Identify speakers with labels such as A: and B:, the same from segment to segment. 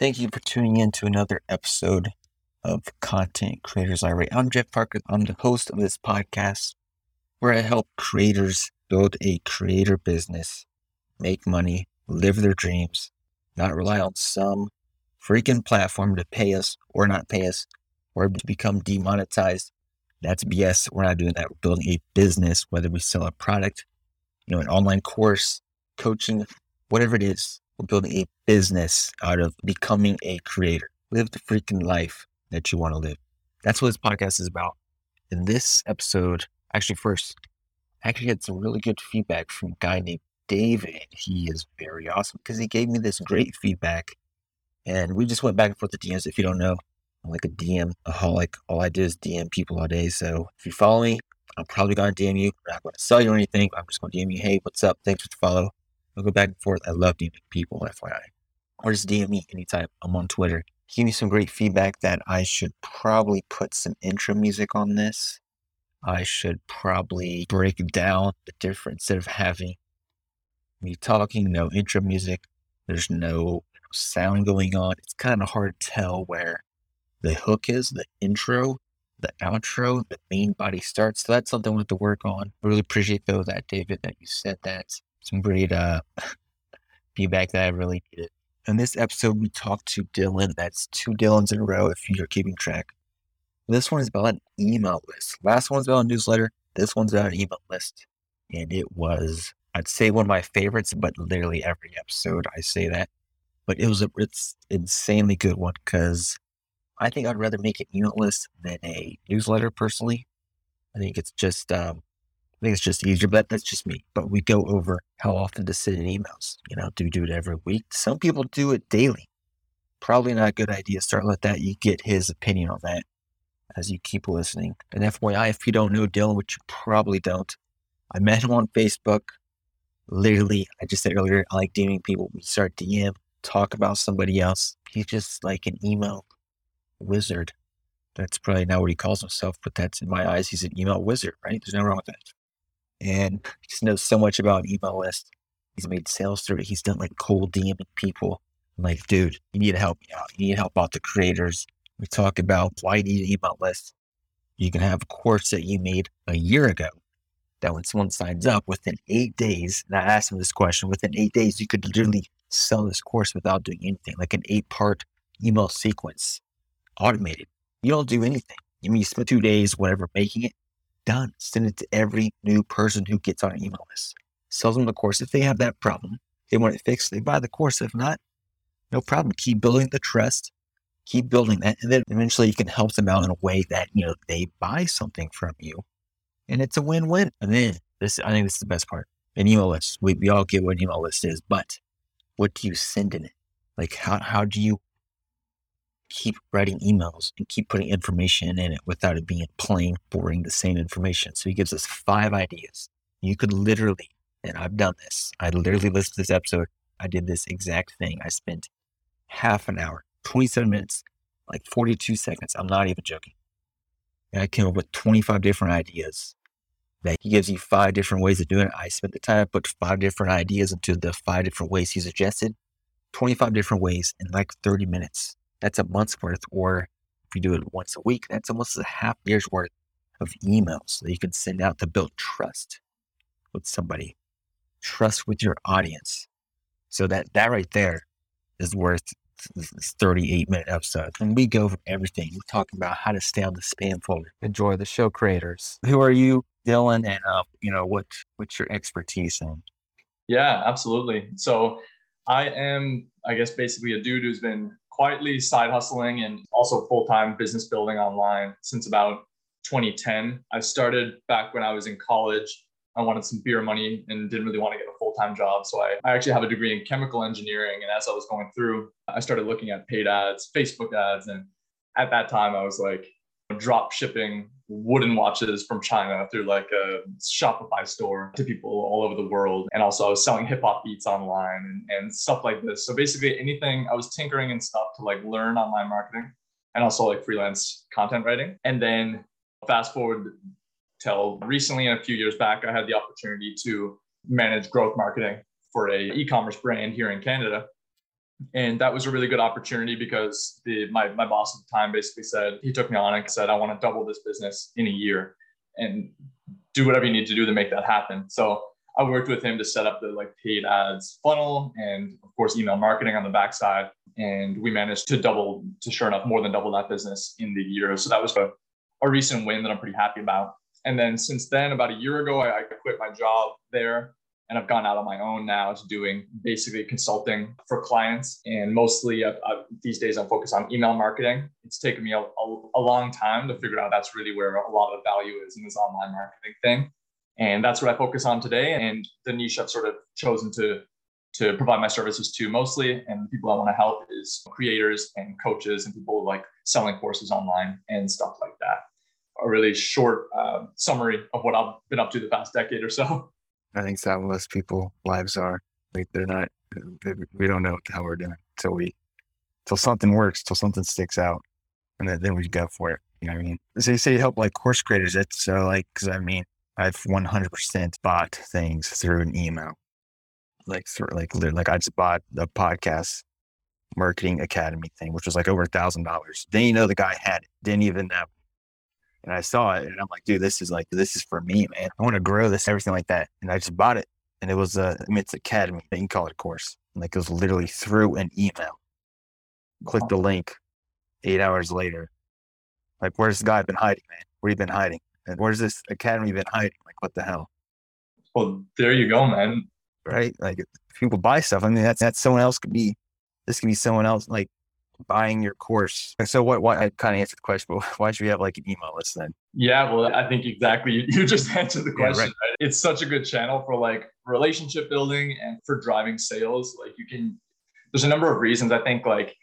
A: Thank you for tuning in to another episode of Content Creators Irate. I'm Jeff Parker. I'm the host of this podcast where I help creators build a creator business, make money, live their dreams, not rely on some freaking platform to pay us or not pay us or become demonetized. That's BS. We're not doing that. We're building a business, whether we sell a product, you know, an online course, coaching, whatever it is building a business out of becoming a creator. Live the freaking life that you want to live. That's what this podcast is about. In this episode, actually, first, I actually had some really good feedback from a guy named David. He is very awesome because he gave me this great feedback. And we just went back and forth the DMs. If you don't know, I'm like a DM aholic. All I do is DM people all day. So if you follow me, I'm probably going to DM you. I'm not going to sell you anything. I'm just going to DM you. Hey, what's up? Thanks for the follow. I'll go back and forth. I love DMing people, FYI. Or just DM me anytime. I'm on Twitter. Give me some great feedback that I should probably put some intro music on this. I should probably break down the difference instead of having me talking, no intro music. There's no sound going on. It's kind of hard to tell where the hook is, the intro, the outro, the main body starts. So that's something we have to work on. I really appreciate though that David that you said that some great uh, feedback that I really needed. In this episode, we talked to Dylan. That's two Dylans in a row if you're keeping track. This one is about an email list. Last one's about a newsletter. This one's about an email list. And it was, I'd say, one of my favorites, but literally every episode I say that. But it was a it's insanely good one because I think I'd rather make an email list than a newsletter personally. I think it's just um, I think it's just easier, but that's just me. But we go over how often to send in emails. You know, do we do it every week? Some people do it daily. Probably not a good idea. Start with that. You get his opinion on that as you keep listening. And FYI, if you don't know Dylan, which you probably don't, I met him on Facebook. Literally, I just said earlier, I like DMing people. We start DM, talk about somebody else. He's just like an email wizard. That's probably not what he calls himself, but that's in my eyes, he's an email wizard, right? There's no wrong with that and he just knows so much about email lists. He's made sales through it. He's done like cold DMing people. I'm like, dude, you need to help me out. You need to help out the creators. We talk about why you need an email list. You can have a course that you made a year ago that when someone signs up within eight days, and I asked him this question, within eight days, you could literally sell this course without doing anything, like an eight part email sequence, automated. You don't do anything. You mean you spend two days, whatever, making it, done. Send it to every new person who gets on an email list. Sells them the course. If they have that problem, they want it fixed, they buy the course. If not, no problem. Keep building the trust. Keep building that. And then eventually you can help them out in a way that, you know, they buy something from you. And it's a win-win. And then this, I think this is the best part. An email list. We, we all get what an email list is, but what do you send in it? Like how, how do you keep writing emails and keep putting information in it without it being plain, boring, the same information. So he gives us five ideas. You could literally, and I've done this, I literally listened to this episode. I did this exact thing. I spent half an hour, 27 minutes, like 42 seconds. I'm not even joking. And I came up with 25 different ideas that he gives you five different ways of doing it. I spent the time, I put five different ideas into the five different ways he suggested, 25 different ways in like 30 minutes. That's a month's worth. Or if you do it once a week, that's almost a half year's worth of emails that you can send out to build trust with somebody, trust with your audience. So that that right there is worth this 38 minute episode. And we go over everything. We're talking about how to stay on the spam folder. Enjoy the show creators. Who are you, Dylan? And uh, you know, what what's your expertise in?
B: Yeah, absolutely. So I am, I guess, basically a dude who's been quietly side hustling and also full time business building online since about 2010. I started back when I was in college. I wanted some beer money and didn't really want to get a full time job. So I, I actually have a degree in chemical engineering. And as I was going through, I started looking at paid ads, Facebook ads. And at that time, I was like, drop shipping wooden watches from China through like a Shopify store to people all over the world. And also I was selling hip hop beats online and, and stuff like this. So basically anything I was tinkering and stuff to like learn online marketing and also like freelance content writing. And then fast forward till recently and a few years back, I had the opportunity to manage growth marketing for a e-commerce brand here in Canada. And that was a really good opportunity because the my, my boss at the time basically said, he took me on and said, I want to double this business in a year and do whatever you need to do to make that happen. So I worked with him to set up the like paid ads funnel and of course email marketing on the backside. And we managed to double to sure enough more than double that business in the year. So that was a, a recent win that I'm pretty happy about. And then since then, about a year ago, I, I quit my job there and I've gone out on my own now to doing basically consulting for clients. And mostly I've, I've, these days I'm focused on email marketing. It's taken me a, a, a, long time to figure out that's really where a lot of the value is in this online marketing thing. And that's what I focus on today. And the niche I've sort of chosen to to provide my services to mostly and the people I want to help is creators and coaches and people like selling courses online and stuff like that. A really short uh, summary of what I've been up to the past decade or so.
A: I think most people lives are. Like they're not. They, we don't know how we're doing until we, until something works, till something sticks out, and then, then we go for it. You know what I mean? So you say help like course creators. It's uh, like because I mean I've 100% bought things through an email, like through like like I just bought the podcast marketing academy thing, which was like over a thousand dollars. Then you know the guy had it, didn't even know and I saw it and I'm like, dude, this is like, this is for me, man. I want to grow this, everything like that. And I just bought it. And it was uh, a, I mean, it's Academy. You can call it a course. Like it was literally through an email. Click the link eight hours later. Like, where's the guy been hiding, man? Where you been hiding? And where's this Academy been hiding? Like, what the hell?
B: Well, there you go, man.
A: Right? Like, people buy stuff. I mean, that's, that's someone else could be, this could be someone else. Like, buying your course. So what, what I kind of answered the question, but why should we have like an email list then?
B: Yeah, well, I think exactly. You, you just answered the question. Yeah, right. Right? It's such a good channel for like relationship building and for driving sales. Like you can, there's a number of reasons. I think like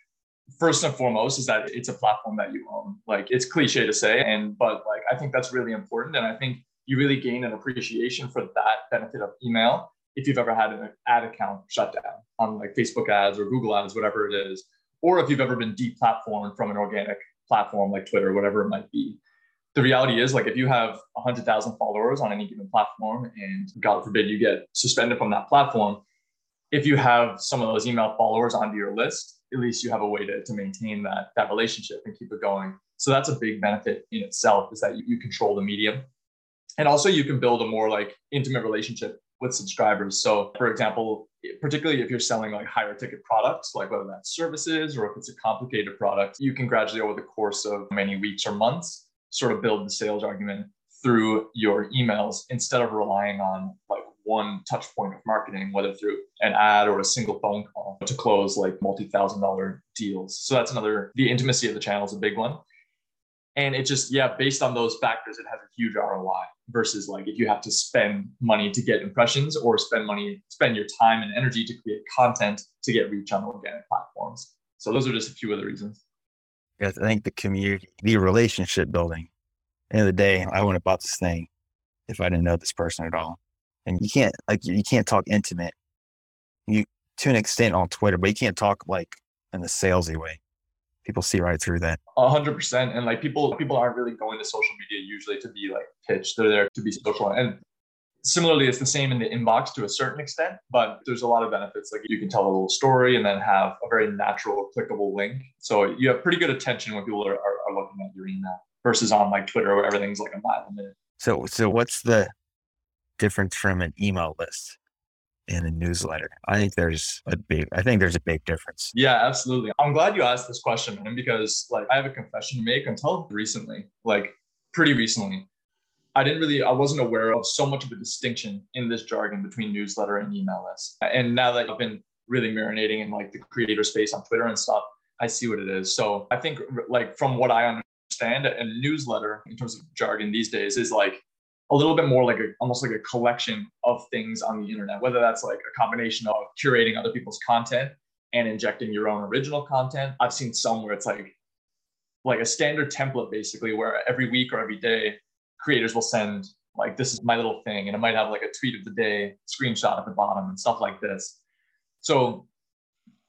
B: first and foremost is that it's a platform that you own. Like it's cliche to say, and but like I think that's really important. And I think you really gain an appreciation for that benefit of email if you've ever had an ad account shut down on like Facebook ads or Google ads, whatever it is or if you've ever been deplatformed from an organic platform like Twitter, whatever it might be. The reality is, like, if you have 100,000 followers on any given platform, and God forbid you get suspended from that platform, if you have some of those email followers onto your list, at least you have a way to, to maintain that, that relationship and keep it going. So that's a big benefit in itself is that you, you control the medium. And also you can build a more like intimate relationship with subscribers. So for example, particularly if you're selling like higher ticket products, like whether that's services or if it's a complicated product, you can gradually over the course of many weeks or months sort of build the sales argument through your emails instead of relying on like one touch point of marketing, whether through an ad or a single phone call to close like multi-thousand dollar deals. So that's another, the intimacy of the channel is a big one. And it just, yeah, based on those factors, it has a huge ROI versus like if you have to spend money to get impressions or spend money, spend your time and energy to create content to get reach on organic platforms. So those are just a few of the reasons.
A: Yes, I think the community, the relationship building. End of the day, I wouldn't have bought this thing if I didn't know this person at all. And you can't like you can't talk intimate. You to an extent on Twitter, but you can't talk like in the salesy way people see right through that.
B: A hundred percent. And like people, people aren't really going to social media usually to be like pitched. They're there to be social. And similarly, it's the same in the inbox to a certain extent, but there's a lot of benefits. Like you can tell a little story and then have a very natural, clickable link. So you have pretty good attention when people are, are, are looking at your email versus on like Twitter where everything's like a mile a minute.
A: So, so what's the difference from an email list? In a newsletter. I think there's a big I think there's a big difference.
B: Yeah, absolutely. I'm glad you asked this question, man, because like I have a confession to make until recently, like pretty recently. I didn't really I wasn't aware of so much of a distinction in this jargon between newsletter and email list. And now that I've been really marinating in like the creator space on Twitter and stuff, I see what it is. So I think like from what I understand, a newsletter in terms of jargon these days is like a little bit more like a almost like a collection of things on the internet, whether that's like a combination of curating other people's content and injecting your own original content. I've seen some where it's like like a standard template basically where every week or every day creators will send like this is my little thing and it might have like a tweet of the day screenshot at the bottom and stuff like this. So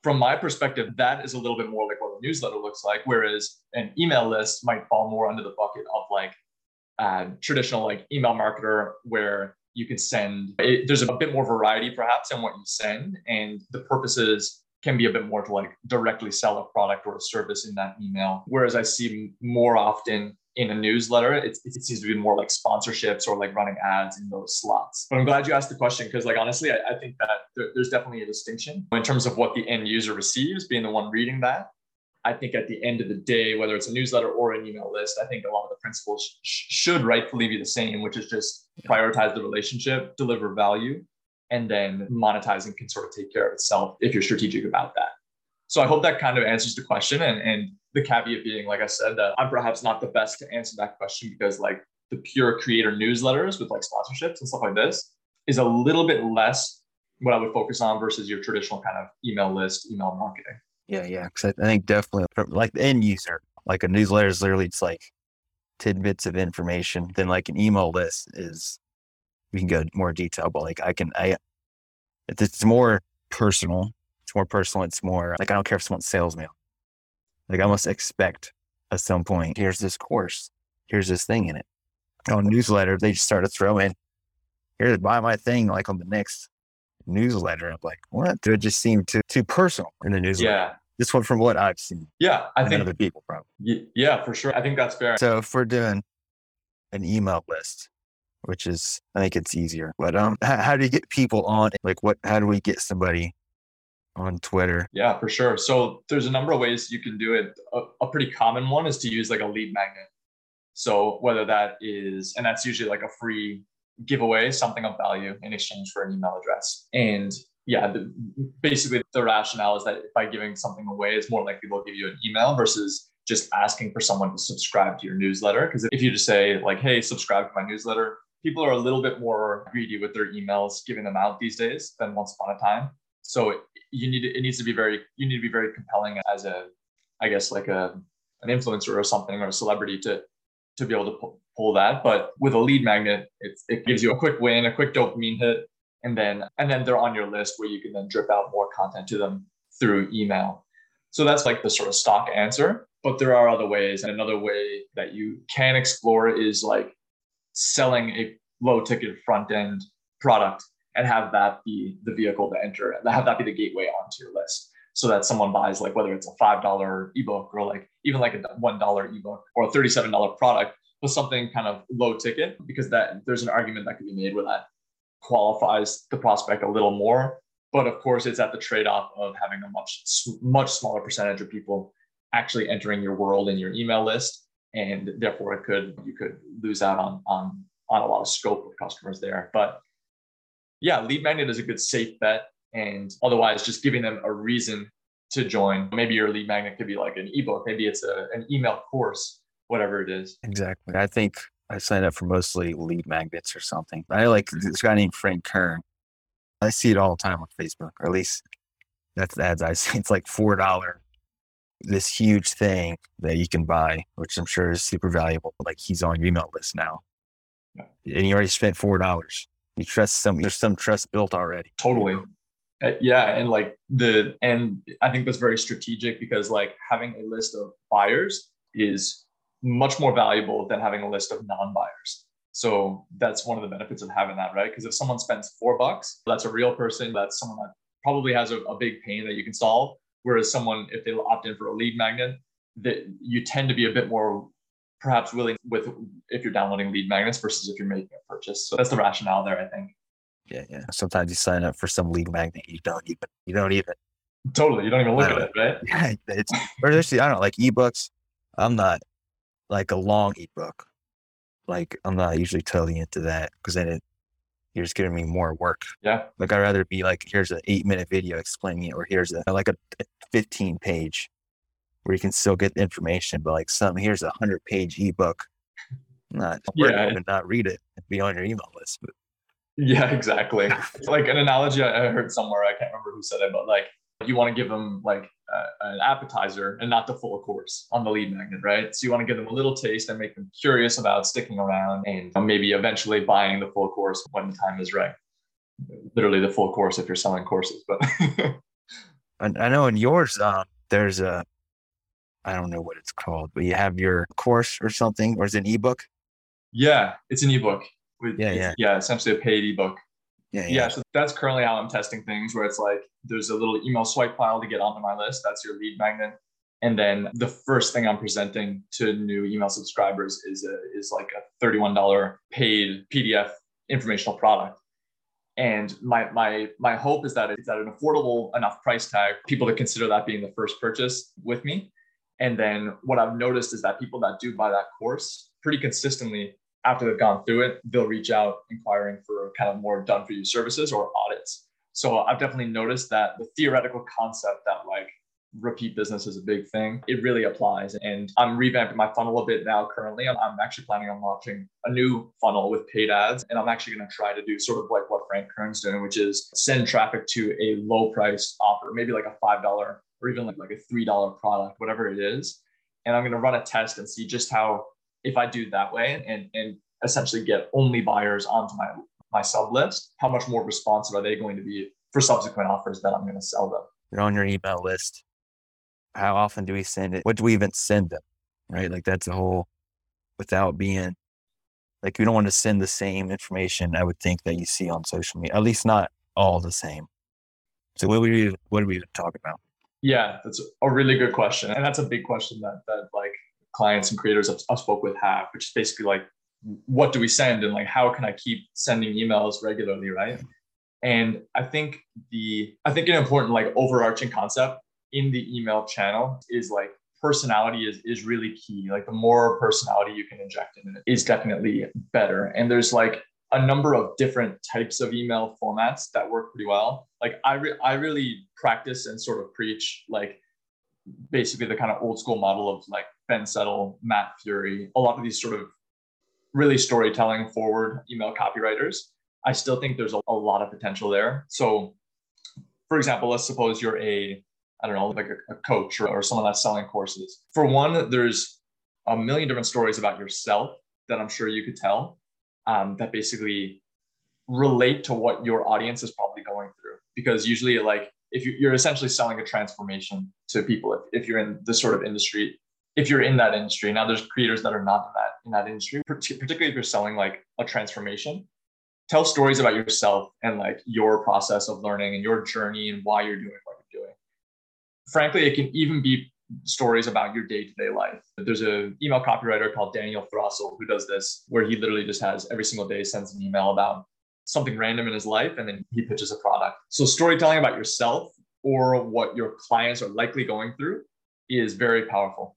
B: from my perspective, that is a little bit more like what a newsletter looks like, whereas an email list might fall more under the bucket of like uh, traditional like email marketer where you can send it, there's a bit more variety perhaps in what you send and the purposes can be a bit more to like directly sell a product or a service in that email. Whereas I see more often in a newsletter, it, it seems to be more like sponsorships or like running ads in those slots. But I'm glad you asked the question because, like, honestly, I, I think that there, there's definitely a distinction in terms of what the end user receives, being the one reading that. I think at the end of the day, whether it's a newsletter or an email list, I think a lot of the principles sh- should rightfully be the same, which is just prioritize the relationship, deliver value, and then monetizing can sort of take care of itself if you're strategic about that. So I hope that kind of answers the question. And, and the caveat being, like I said, that I'm perhaps not the best to answer that question because like the pure creator newsletters with like sponsorships and stuff like this is a little bit less what I would focus on versus your traditional kind of email list, email marketing.
A: Yeah, yeah. Because I think definitely like the end user, like a newsletter is literally it's like tidbits of information. Then like an email list is we can go more detail, but like I can, I, it's more personal. It's more personal. It's more like, I don't care if someone's sales mail. Like I must expect at some point, here's this course, here's this thing in it. On newsletter, they just start to throw in, here's buy my thing like on the next newsletter. I'm like, what? Do it just seemed too too personal in the newsletter.
B: Yeah.
A: This one from what I've seen.
B: Yeah, I think
A: other people
B: probably. Yeah, for sure. I think that's fair.
A: So if we're doing an email list, which is I think it's easier. But um, how, how do you get people on? Like, what? How do we get somebody on Twitter?
B: Yeah, for sure. So there's a number of ways you can do it. A, a pretty common one is to use like a lead magnet. So whether that is, and that's usually like a free giveaway, something of value in exchange for an email address. And yeah, the, basically the rationale is that by giving something away, it's more likely they'll give you an email versus just asking for someone to subscribe to your newsletter. Because if you just say like, "Hey, subscribe to my newsletter," people are a little bit more greedy with their emails, giving them out these days than once upon a time. So you need it needs to be very you need to be very compelling as a, I guess like a an influencer or something or a celebrity to to be able to pull, that. But with a lead magnet, it, it gives you a quick win, a quick dopamine hit, and then and then they're on your list where you can then drip out more content to them through email. So that's like the sort of stock answer. But there are other ways, and another way that you can explore is like selling a low ticket front end product and have that be the vehicle to enter and have that be the gateway onto your list so that someone buys like whether it's a $5 ebook or like even like a $1 ebook or a $37 product with something kind of low ticket because that there's an argument that can be made where that qualifies the prospect a little more but of course it's at the trade-off of having a much much smaller percentage of people actually entering your world in your email list and therefore it could you could lose out on on on a lot of scope with customers there. But yeah, lead magnet is a good safe bet, and otherwise just giving them a reason to join. Maybe your lead magnet could be like an ebook, maybe it's a, an email course, whatever it is.
A: Exactly. I think I signed up for mostly lead magnets or something. I like this guy named Frank Kern. I see it all the time on Facebook, or at least that's the ads I see. It's like four dollar this huge thing that you can buy, which I'm sure is super valuable. Like he's on your email list now. Yeah. And you already spent four dollars. You trust some there's some trust built already.
B: Totally. Uh, yeah. And like the and I think that's very strategic because like having a list of buyers is much more valuable than having a list of non-buyers. So that's one of the benefits of having that, right? Because if someone spends four bucks, that's a real person. That's someone that probably has a, a big pain that you can solve Whereas someone, if they opt in for a lead magnet, that you tend to be a bit more perhaps willing with if you're downloading lead magnets versus if you're making a purchase. So that's the rationale there, I think.
A: Yeah, yeah. Sometimes you sign up for some lead magnet, you don't even you don't even
B: totally you don't even look at it, right?
A: Yeah, it's or actually I don't know, like ebooks. I'm not like a long ebook. Like I'm not usually totally into that because then it you're just giving me more work.
B: Yeah.
A: Like I'd rather be like, here's an eight minute video explaining it, or here's a, like a 15 page where you can still get the information, but like some, here's a hundred page ebook. Not, yeah. and not read it and be on your email list. But.
B: Yeah, exactly. like an analogy I heard somewhere, I can't remember who said it, but like you want to give them like uh, an appetizer and not the full course on the lead magnet, right? So you want to give them a little taste and make them curious about sticking around and maybe eventually buying the full course when the time is right. Literally the full course if you're selling courses, but
A: I know in yours, um, there's a, I don't know what it's called, but you have your course or something, or is it an ebook?
B: Yeah, it's an ebook.
A: With, yeah, yeah,
B: yeah. Essentially a paid ebook Yeah, yeah. yeah, so that's currently how I'm testing things where it's like there's a little email swipe file to get onto my list. That's your lead magnet. And then the first thing I'm presenting to new email subscribers is a, is like a $31 paid PDF informational product. And my my my hope is that it's at an affordable enough price tag, people to consider that being the first purchase with me. And then what I've noticed is that people that do buy that course pretty consistently after they've gone through it, they'll reach out inquiring for kind of more done for you services or audits. So I've definitely noticed that the theoretical concept that like repeat business is a big thing. It really applies. And I'm revamping my funnel a bit now currently. I'm, actually planning on launching a new funnel with paid ads. And I'm actually going to try to do sort of like what Frank Kern's doing, which is send traffic to a low price offer, maybe like a $5 or even like, like a $3 product, whatever it is. And I'm going to run a test and see just how, if I do that way and, and essentially get only buyers onto my, my sub list, how much more responsive are they going to be for subsequent offers that I'm going to sell them?
A: They're on your email list how often do we send it? What do we even send them? Right. Like that's a whole without being like we don't want to send the same information I would think that you see on social media, at least not all the same. So what do we what do we talk about?
B: Yeah, that's a really good question. And that's a big question that that like clients and creators I've, I've spoke with have, which is basically like what do we send and like how can I keep sending emails regularly, right? And I think the I think an important like overarching concept in the email channel is like personality is, is really key. Like the more personality you can inject in it is definitely better. And there's like a number of different types of email formats that work pretty well. Like I, re- I really practice and sort of preach like basically the kind of old school model of like Ben Settle, Matt Furey, a lot of these sort of really storytelling forward email copywriters. I still think there's a, a lot of potential there. So for example, let's suppose you're a I don't know, like a, a coach or, or someone that's selling courses. For one, there's a million different stories about yourself that I'm sure you could tell um, that basically relate to what your audience is probably going through. Because usually, like, if you, are essentially selling a transformation to people, if, if you're in this sort of industry, if you're in that industry, now there's creators that are not in that in that industry, particularly if you're selling like a transformation. Tell stories about yourself and like your process of learning and your journey and why you're doing what you're doing. frankly, it can even be stories about your day-to-day life. There's an email copywriter called Daniel Throssell who does this, where he literally just has every single day sends an email about something random in his life, and then he pitches a product. So storytelling about yourself or what your clients are likely going through is very powerful.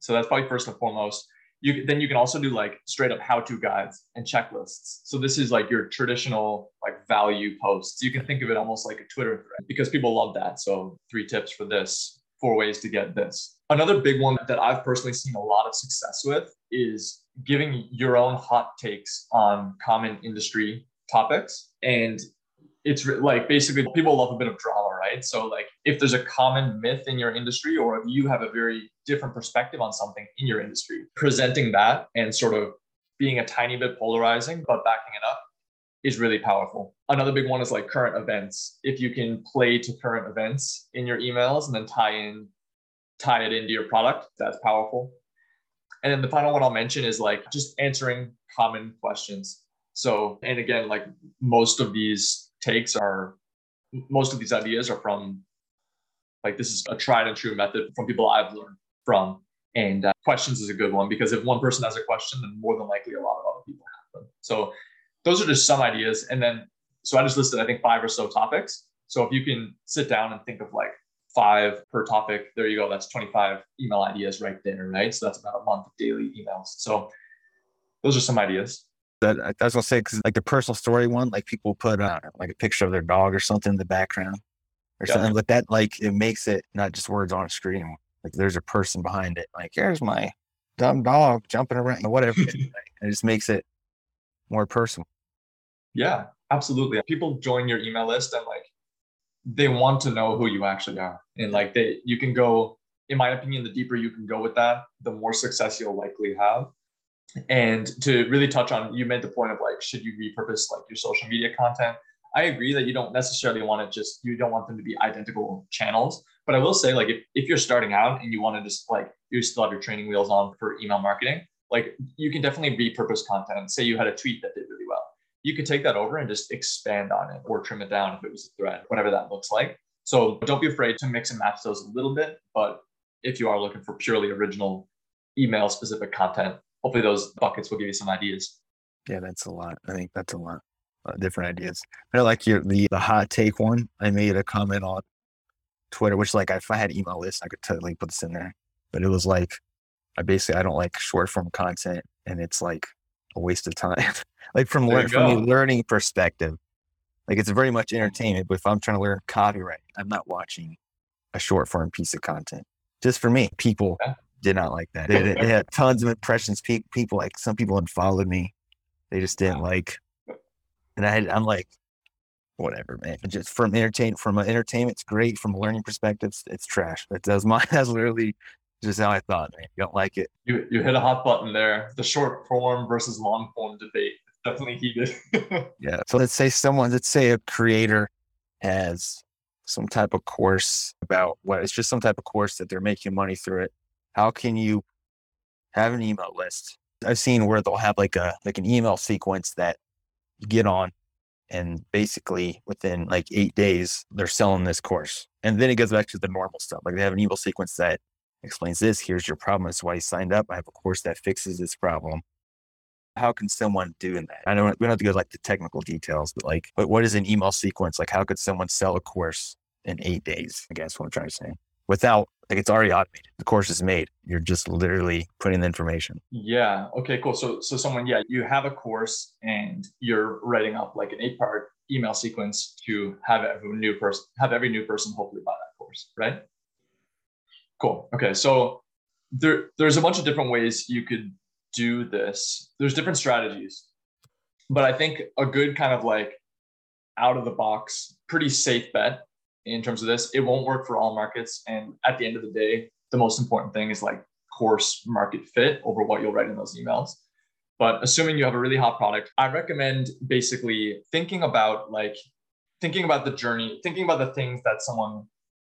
B: So that's probably first and foremost you then you can also do like straight up how-to guides and checklists. So this is like your traditional like value posts. You can think of it almost like a Twitter thread because people love that. So three tips for this, four ways to get this. Another big one that I've personally seen a lot of success with is giving your own hot takes on common industry topics and it's like basically people love a bit of drama, right? So like if there's a common myth in your industry or if you have a very different perspective on something in your industry, presenting that and sort of being a tiny bit polarizing but backing it up is really powerful. Another big one is like current events. If you can play to current events in your emails and then tie in tie it into your product, that's powerful. And then the final one I'll mention is like just answering common questions. So, and again, like most of these takes are most of these ideas are from like this is a tried and true method from people I've learned from. And uh, questions is a good one because if one person has a question, then more than likely a lot of other people have them. So those are just some ideas. And then so I just listed I think five or so topics. So if you can sit down and think of like five per topic, there you go. That's 25 email ideas right there, right? So that's about a month of daily emails. So those are some ideas
A: that I was gonna say because like the personal story one, like people put uh, like a picture of their dog or something in the background or yeah. something, but that like it makes it not just words on a screen. Like there's a person behind it. Like here's my dumb dog jumping around, whatever. it just makes it more personal.
B: Yeah, absolutely. People join your email list and like they want to know who you actually are, and like they you can go. In my opinion, the deeper you can go with that, the more success you'll likely have and to really touch on you made the point of like should you repurpose like your social media content i agree that you don't necessarily want to just you don't want them to be identical channels but i will say like if, if you're starting out and you want to just like you still have your training wheels on for email marketing like you can definitely repurpose content say you had a tweet that did really well you could take that over and just expand on it or trim it down if it was a thread, whatever that looks like. So don't be afraid to mix and match those a little bit. But if you are looking for purely original email specific content, hopefully those buckets will give you some ideas.
A: Yeah, that's a lot. I think that's a lot. of different ideas. I like your the the hot take one. I made a comment on Twitter, which like if I had email list, I could totally put this in there. But it was like I basically I don't like short form content and it's like a waste of time. like from lear- from a learning perspective. Like it's very much entertainment, but if I'm trying to learn copyright, I'm not watching a short form piece of content. Just for me, people yeah. Did not like that. They, they, had tons of impressions. People like some people had followed me. They just didn't like, and I I'm like, whatever, man. Just from entertain from an entertainment, it's great. From a learning perspective, it's, it's trash. That does my that's literally just how I thought, man. You don't like it.
B: You you hit a hot button there. The short form versus long form debate definitely heated.
A: yeah. So let's say someone, let's say a creator has some type of course about what it's just some type of course that they're making money through it. How can you have an email list? I've seen where they'll have like a like an email sequence that you get on and basically within like eight days they're selling this course. And then it goes back to the normal stuff. Like they have an email sequence that explains this. Here's your problem. That's why you signed up. I have a course that fixes this problem. How can someone do that? I don't, we don't have to go like the technical details, but like, but what is an email sequence? Like, how could someone sell a course in eight days? I guess what I'm trying to say without like it's already automated. The course is made. You're just literally putting the information.
B: Yeah. Okay, cool. So, so someone, yeah, you have a course and you're writing up like an eight part email sequence to have every new person, have every new person hopefully buy that course, right? Cool. Okay. So there, there's a bunch of different ways you could do this. There's different strategies, but I think a good kind of like out of the box, pretty safe bet in terms of this. It won't work for all markets. And at the end of the day, the most important thing is like course market fit over what you'll write in those emails. But assuming you have a really hot product, I recommend basically thinking about like thinking about the journey, thinking about the things that someone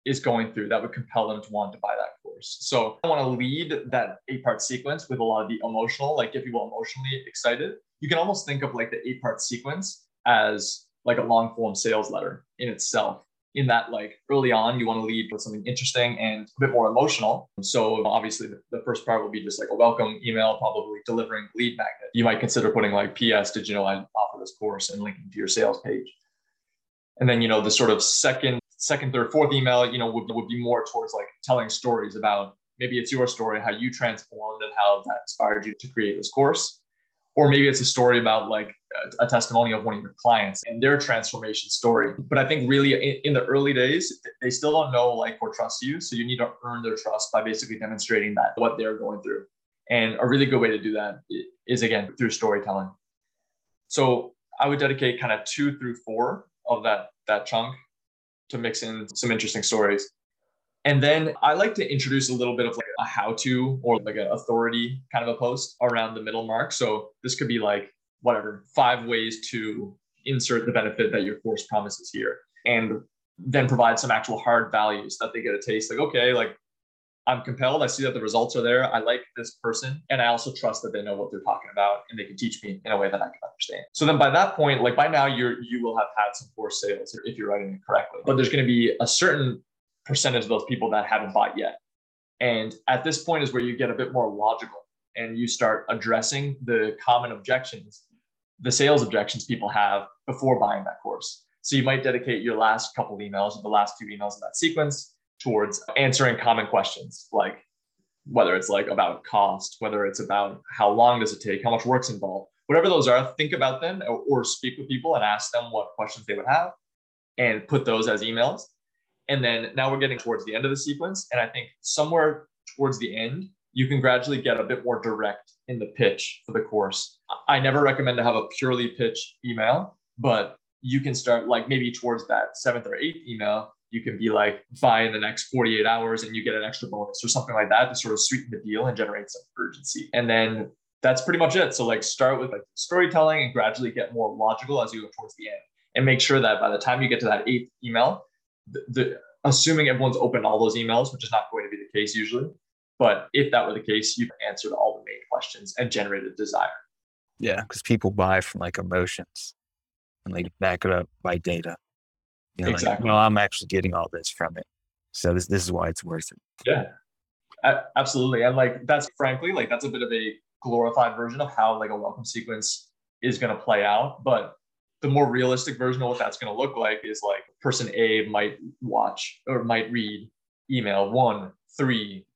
B: is going through that would compel them to want to buy that course. So I want to lead that eight part sequence with a lot of the emotional, like get people emotionally excited. You can almost think of like the eight part sequence as like a long form sales letter in itself. In that, like early on, you want to lead with something interesting and a bit more emotional. So obviously, the, first part will be just like a welcome email, probably delivering lead magnet. You might consider putting like, "P.S. Did you know I offer this course?" and linking to your sales page. And then, you know, the sort of second second, third, fourth email, you know, would, would be more towards like telling stories about maybe it's your story, how you transformed and how that inspired you to create this course. Or maybe it's a story about like a, testimonial of one of your clients and their transformation story. But I think really in, in the early days, they still don't know, like, or trust you. So you need to earn their trust by basically demonstrating that what they're going through. And a really good way to do that is again through storytelling. So I would dedicate kind of two through four of that that chunk to mix in some interesting stories. And then I like to introduce a little bit of like a how to or like an authority kind of a post around the middle mark. So this could be like whatever, five ways to insert the benefit that your course promises here. And then provide some actual hard values that they get a taste like, okay, like I'm compelled. I see that the results are there. I like this person. And I also trust that they know what they're talking about and they can teach me in a way that I can understand. So then by that point, like by now you're you will have had some course sales if you're writing it correctly. But there's going to be a certain percentage of those people that haven't bought yet. And at this point is where you get a bit more logical and you start addressing the common objections, the sales objections people have before buying that course. So you might dedicate your last couple emails, or the last two emails in that sequence towards answering common questions like whether it's like about cost, whether it's about how long does it take, how much work's involved, whatever those are, think about them or, or, speak with people and ask them what questions they would have and put those as emails. And then now we're getting towards the end of the sequence. And I think somewhere towards the end, you can gradually get a bit more direct in the pitch for the course. I never recommend to have a purely pitch email, but you can start like maybe towards that seventh or eighth email you can be like buy in the next 48 hours and you get an extra bonus or something like that to sort of sweeten the deal and generate some urgency. And then that's pretty much it. So like start with like storytelling and gradually get more logical as you go towards the end and make sure that by the time you get to that eighth email, the, the assuming everyone's opened all those emails, which is not going to be the case usually. But if that were the case, you've answered all the main questions and generated desire.
A: Yeah, because people buy from like emotions and they back it up by data. You know,
B: Exactly.
A: Like, well, I'm actually getting all this from it. So this this is why it's worth it.
B: Yeah, A- absolutely. And like that's frankly like that's a bit of a glorified version of how like a welcome sequence is going to play out. But the more realistic version of what that's going to look like is like person A might watch or might read email one, three,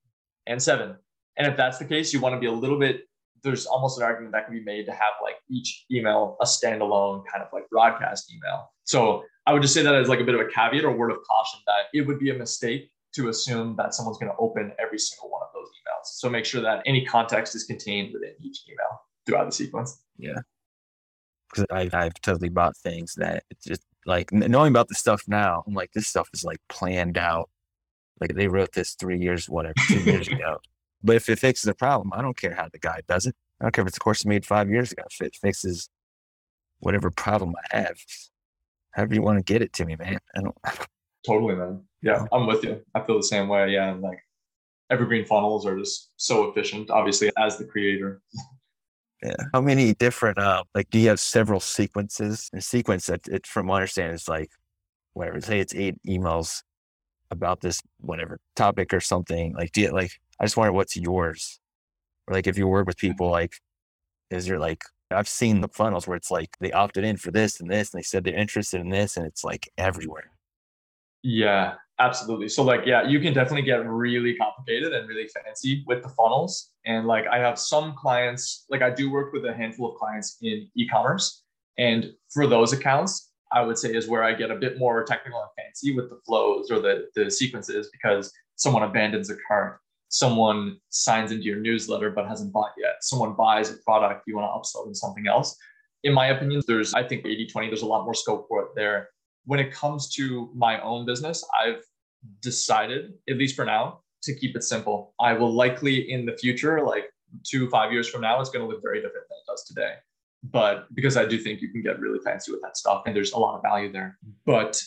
B: and seven. And if that's the case, you want to be a little bit. There's almost an argument that can be made to have like each email a standalone kind of like broadcast email. So I would just say that as like a bit of a caveat or word of caution that it would be a mistake to assume that someone's going to open every single one of those emails. So make sure that any context is contained within each email throughout the sequence. Yeah.
A: Because I've I've totally bought things that it's just like knowing about the stuff now. I'm like this stuff is like planned out. Like they wrote this three years, whatever, two years ago. But if it fixes a problem, I don't care how the guy does it. I don't care if it's a course made five years ago. If it fixes whatever problem I have, however you want to get it to me, man. I don't.
B: Totally, man. Yeah, I'm with you. I feel the same way. Yeah, and like evergreen funnels are just so efficient. Obviously, as the creator,
A: Yeah. How many different uh like do you have several sequences? A sequence that it from my understanding is like whatever, say it's eight emails about this whatever topic or something. Like do you like I just wonder what's yours? Or like if you work with mm. people like is there like I've seen the funnels where it's like they opted in for this and this and they said they're interested in this and it's like everywhere.
B: Yeah, absolutely. So like yeah, you can definitely get really complicated and really fancy with the funnels. And like I have some clients, like I do work with a handful of clients in e-commerce. And for those accounts, I would say is where I get a bit more technical and fancy with the flows or the, the sequences because someone abandons a cart, someone signs into your newsletter but hasn't bought yet, someone buys a product, you want to upsell them something else. In my opinion, there's I think 80-20, there's a lot more scope for it there when it comes to my own business, I've decided, at least for now, to keep it simple. I will likely in the future, like two, five years from now, it's going to look very different than it does today. But because I do think you can get really fancy with that stuff and there's a lot of value there. But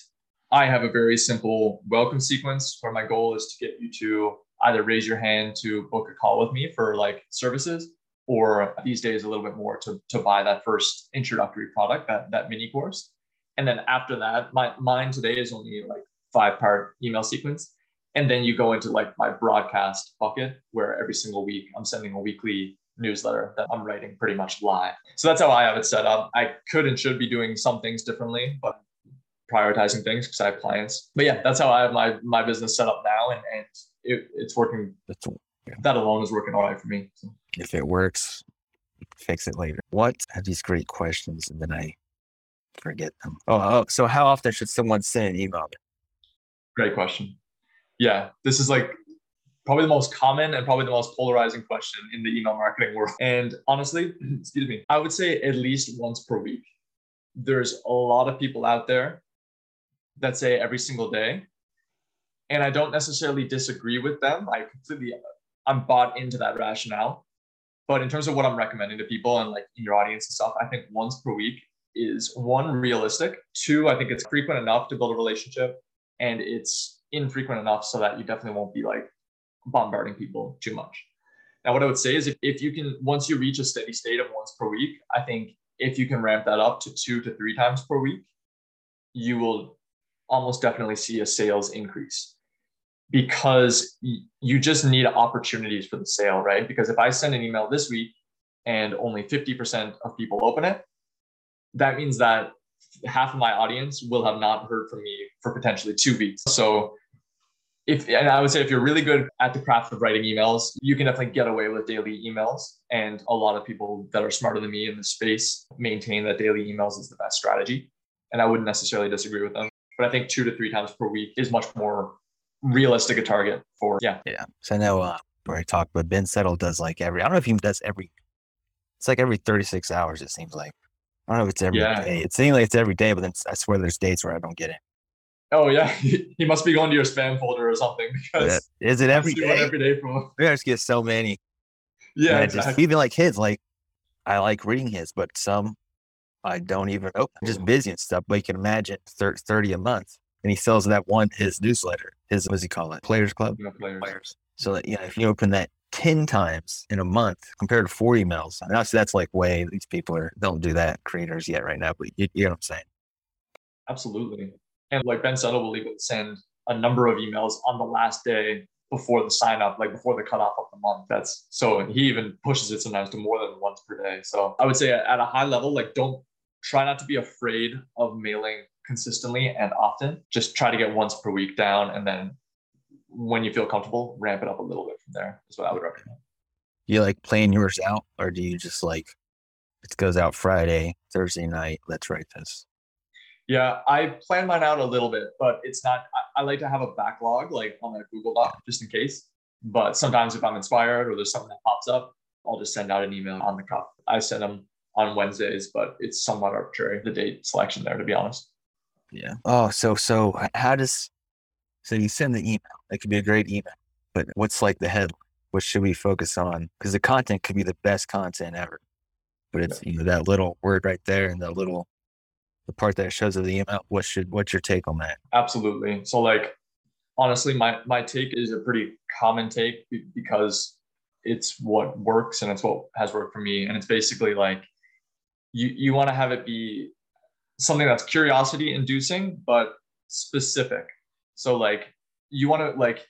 B: I have a very simple welcome sequence where my goal is to get you to either raise your hand to book a call with me for like services or these days a little bit more to, to buy that first introductory product, that, that mini course. And then after that, my mine today is only like five part email sequence. And then you go into like my broadcast bucket where every single week I'm sending a weekly newsletter that I'm writing pretty much live. So that's how I have it set up. I could and should be doing some things differently, but prioritizing things because I have clients. But yeah, that's how I have my my business set up now and, and it, it's working.
A: That's
B: That alone is working all right for me. So.
A: if it works, fix it later. What Have these great questions? And then I forget them. Oh, oh, so how often should someone send an email?
B: Great question. Yeah, this is like probably the most common and probably the most polarizing question in the email marketing world. And honestly, excuse me, I would say at least once per week. There's a lot of people out there that say every single day. And I don't necessarily disagree with them. I completely, I'm bought into that rationale. But in terms of what I'm recommending to people and like in your audience and stuff, I think once per week is one realistic. Two, I think it's frequent enough to build a relationship and it's infrequent enough so that you definitely won't be like bombarding people too much. Now, what I would say is if, if you can, once you reach a steady state of once per week, I think if you can ramp that up to two to three times per week, you will almost definitely see a sales increase because you just need opportunities for the sale, right? Because if I send an email this week and only 50% of people open it, that means that half of my audience will have not heard from me for potentially two weeks. So if and I would say if you're really good at the craft of writing emails, you can definitely get away with daily emails. And a lot of people that are smarter than me in the space maintain that daily emails is the best strategy. And I wouldn't necessarily disagree with them. But I think two to three times per week is much more realistic a target for yeah.
A: Yeah. So I know uh, where I talked, but Ben Settle does like every. I don't know if he does every. It's like every 36 hours. It seems like. I don't know if it's every
B: Yeah.
A: day. It seems like it's every day, but then I swear there's days where I don't get it.
B: Oh yeah, he must be going to your spam folder or something because
A: But Is it every
B: I
A: day?
B: every day from.
A: We just get so many.
B: Yeah,
A: I just even like his, like I like reading his, but some I don't even open. I'm just busy and stuff. But you can imagine 30 a month. And he sells that one, his newsletter, his, what does he call it? Players Club?
B: Yeah, players.
A: Players. So that, you know, if you open that 10 times in a month compared to four emails, and obviously that's like way, these people are, don't do that, creators yet right now, but you, you know what I'm saying?
B: Absolutely. And like Ben Settle will even send a number of emails on the last day before the sign up, like before the cutoff of the month. That's so he even pushes it sometimes to more than once per day. So I would say at a high level, like don't try not to be afraid of mailing consistently and often. Just try to get once per week down and then when you feel comfortable, ramp it up a little bit from there is what I would recommend.
A: You like plan yours out or do you just like it goes out Friday, Thursday night, let's write this?
B: Yeah, I plan mine out a little bit, but it's not. I, I, like to have a backlog like on a Google Doc just in case. But sometimes if I'm inspired or there's something that pops up, I'll just send out an email on the cuff. I send them on Wednesdays, but it's somewhat arbitrary the date selection there, to be honest.
A: Yeah. Oh, so so how does so you send the email? It could be a great email, but what's like the headline? What should we focus on? Because the content could be the best content ever, but it's you know that little word right there and that little the part that shows of the email. What should what's your take on that?
B: Absolutely. So like honestly, my my take is a pretty common take because it's what works and it's what has worked for me. And it's basically like you you want to have it be something that's curiosity inducing but specific. So like you want to like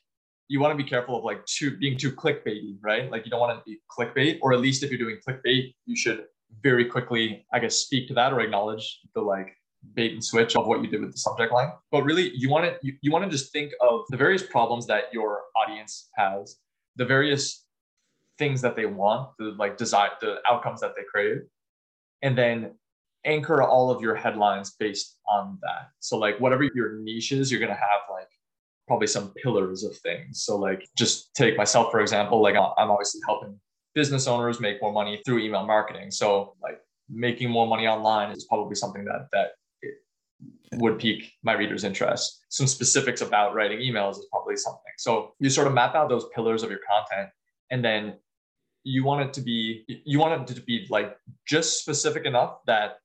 B: you want to be careful of like too being too clickbaity, right? Like you don't want to be clickbait, or at least if you're doing clickbait, you should very quickly, I guess, speak to that or acknowledge the like bait and switch of what you did with the subject line. But really, you want to you, you want to just think of the various problems that your audience has, the various things that they want, the like design, the outcomes that they crave, and then anchor all of your headlines based on that. So like whatever your niche is, you're gonna have like probably some pillars of things. So like just take myself for example, like I'm obviously helping business owners make more money through email marketing. So like making more money online is probably something that that would pique my readers' interest. Some specifics about writing emails is probably something. So you sort of map out those pillars of your content and then you want it to be you want it to be like just specific enough that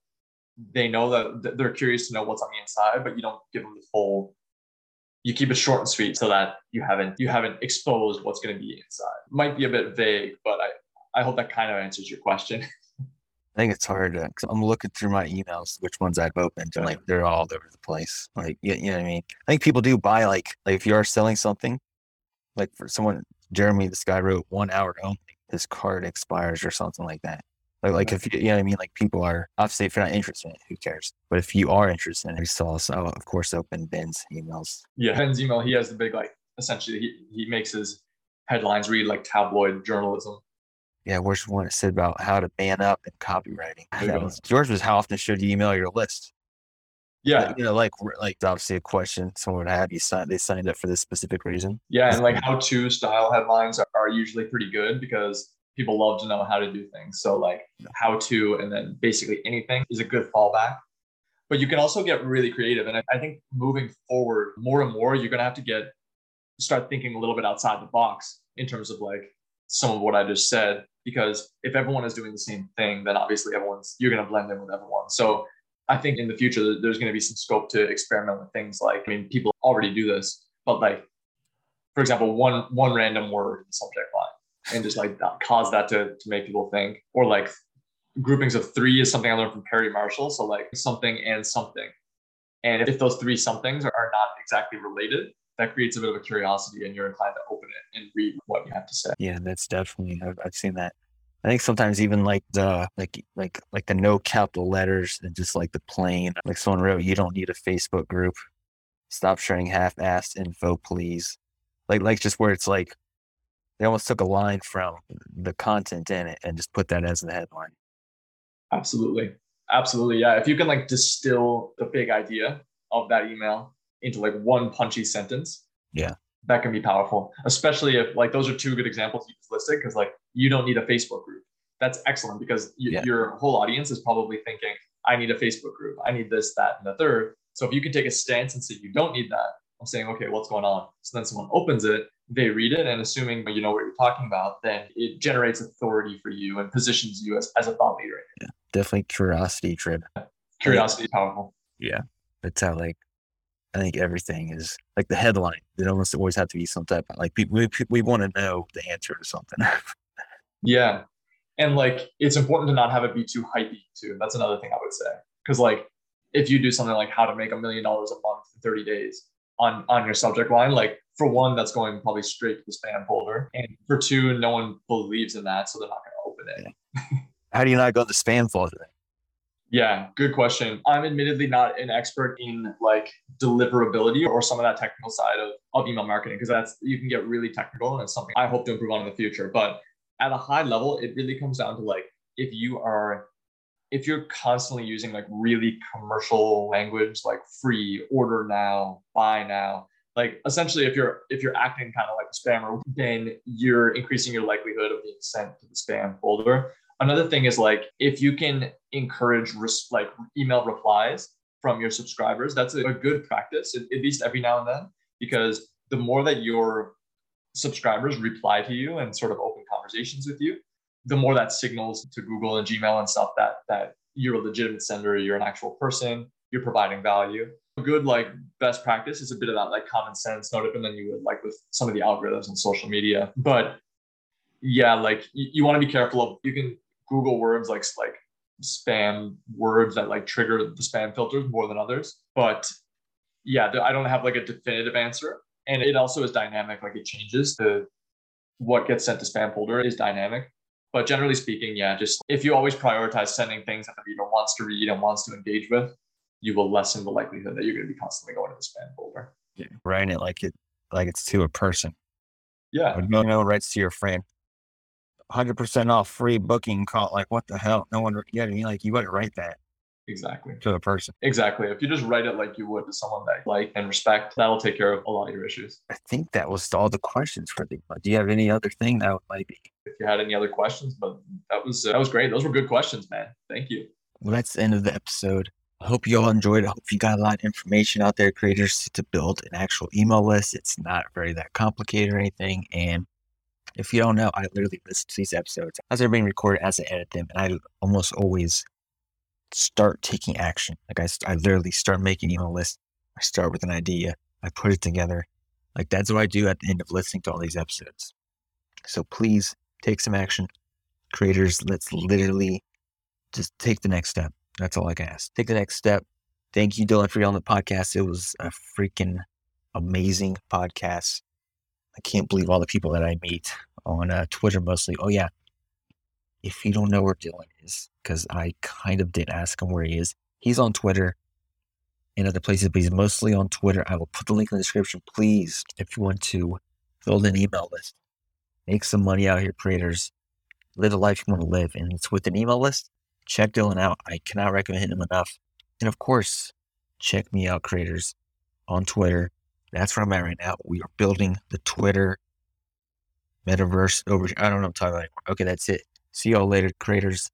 B: they know that they're curious to know what's on the inside, but you don't give them the full you keep it short and sweet so that you haven't you haven't exposed what's going to be inside. Might be a bit vague, but I I hope that kind of answers your question.
A: I think it's hard to, I'm looking through my emails, which ones I've opened, and like they're all over the place. Like, you, you know what I mean? I think people do buy like, like if you are selling something, like for someone, Jeremy, this guy wrote one hour only, his card expires or something like that. Like, like if you, you know what I mean? Like people are obviously if you're not interested in it, who cares? But if you are interested in it, we saw, so of course, open Ben's emails.
B: Yeah, Ben's email, he has the big, like, essentially, he, he makes his headlines read like tabloid journalism.
A: Yeah, where's one that said about how to ban up in copywriting? Was, yours was how often should you email your list?
B: Yeah,
A: like, you know, like like obviously a question someone would have you sign. They signed up for this specific reason.
B: Yeah, and like how to style headlines are usually pretty good because people love to know how to do things. So like how to and then basically anything is a good fallback. But you can also get really creative. And I, think moving forward more and more, you're gonna have to get start thinking a little bit outside the box in terms of like some of what I just said. Because if everyone is doing the same thing, then obviously everyone's you're gonna blend in with everyone. So I think in the future there's going to be some scope to experiment with things like I mean people already do this, but like for example, one one random word in the subject line and just like that, cause that to, to make people think. Or like groupings of three is something i learned from perry marshall. So like something and something. And if those three somethings are not exactly related that creates a bit of a curiosity and you're inclined to open it and read what you have to say.
A: Yeah that's definitely i've, I've seen that. I think sometimes even like the like like like the no capital letters and just like the plain like someone wrote, you don't need a Facebook group. Stop sharing half-assed info, please. Like like just where it's like they almost took a line from the content in it and just put that as the headline.
B: Absolutely. Absolutely. Yeah. If you can like distill the big idea of that email into like one punchy sentence.
A: Yeah.
B: That can be powerful, especially if like those are two good examples you just listed because like you don't need a Facebook group. That's excellent because y- yeah. your whole audience is probably thinking, I need a Facebook group. I need this, that, and the third. So if you can take a stance and say you don't need that, I'm saying, okay, what's going on? So then someone opens it, they read it, and assuming you know what you're talking about, then it generates authority for you and positions you as, as a thought leader.
A: Yeah, definitely curiosity trip.
B: Curiosity is powerful.
A: Yeah. That's how like I think everything is like the headline. It almost always have to be some type of like we we, we want to know the answer to something.
B: yeah, and like it's important to not have it be too hypey too. That's another thing I would say because like if you do something like how to make a million dollars a month in 30 days on on your subject line, like for one, that's going probably straight to the spam folder, and for two, no one believes in that, so they're not going to open it.
A: How do you not go to the spam folder?
B: Yeah, good question. I'm admittedly not an expert in like deliverability or some of that technical side of, of email marketing because that's you can get really technical and it's something I hope to improve on in the future. But at a high level, it really comes down to like if you are if you're constantly using like really commercial language like free, order now, buy now, like essentially if you're if you're acting kind of like a spammer, then you're increasing your likelihood of being sent to the spam folder. Another thing is like if you can encourage res- like email replies from your subscribers, that's a, good practice, at least every now and then, because the more that your subscribers reply to you and sort of open conversations with you, the more that signals to Google and Gmail and stuff that that you're a legitimate sender, you're an actual person, you're providing value. A good like best practice is a bit of that like common sense, no different than you would like with some of the algorithms and social media. But yeah, like you, you want to be careful of you can Google words like like spam words that like trigger the spam filters more than others. But yeah, I don't have like a definitive answer. And it also is dynamic, like it changes. The what gets sent to spam folder is dynamic. But generally speaking, yeah, just if you always prioritize sending things that the reader wants to read and wants to engage with, you will lessen the likelihood that you're going to be constantly going to the spam folder.
A: Yeah, writing it like it like it's to a person.
B: Yeah.
A: no, no writes to your friend. 100% off free booking call. Like, what the hell? No one, yeah, I mean, like, you got to write that
B: exactly
A: to the person.
B: Exactly. If you just write it like you would to someone that like and respect, that'll take care of a lot of your issues.
A: I think that was all the questions for the. Do you have any other thing that might be?
B: If you had any other questions, but that was uh, that was great. Those were good questions, man. Thank you.
A: Well, that's the end of the episode. I hope you all enjoyed. I hope you got a lot of information out there, creators, to build an actual email list. It's not very that complicated or anything, and if you don't know, I literally listen to these episodes as they're being recorded, as I edit them, and I almost always start taking action. Like I, I literally start making email lists. I start with an idea, I put it together. Like that's what I do at the end of listening to all these episodes. So please take some action. Creators, let's literally just take the next step. That's all I can ask. Take the next step. Thank you, Dylan, for being on the podcast. It was a freaking amazing podcast. I can't believe all the people that I meet on uh, Twitter mostly. Oh, yeah. If you don't know where Dylan is, because I kind of did ask him where he is, he's on Twitter and other places, but he's mostly on Twitter. I will put the link in the description. Please, if you want to build an email list, make some money out here, creators, live the life you want to live, and it's with an email list, check Dylan out. I cannot recommend him enough. And of course, check me out, creators, on Twitter that's where I'm at right now. We are building the Twitter metaverse over. I don't know what I'm talking about. Anymore. Okay, that's it. See y'all later, creators.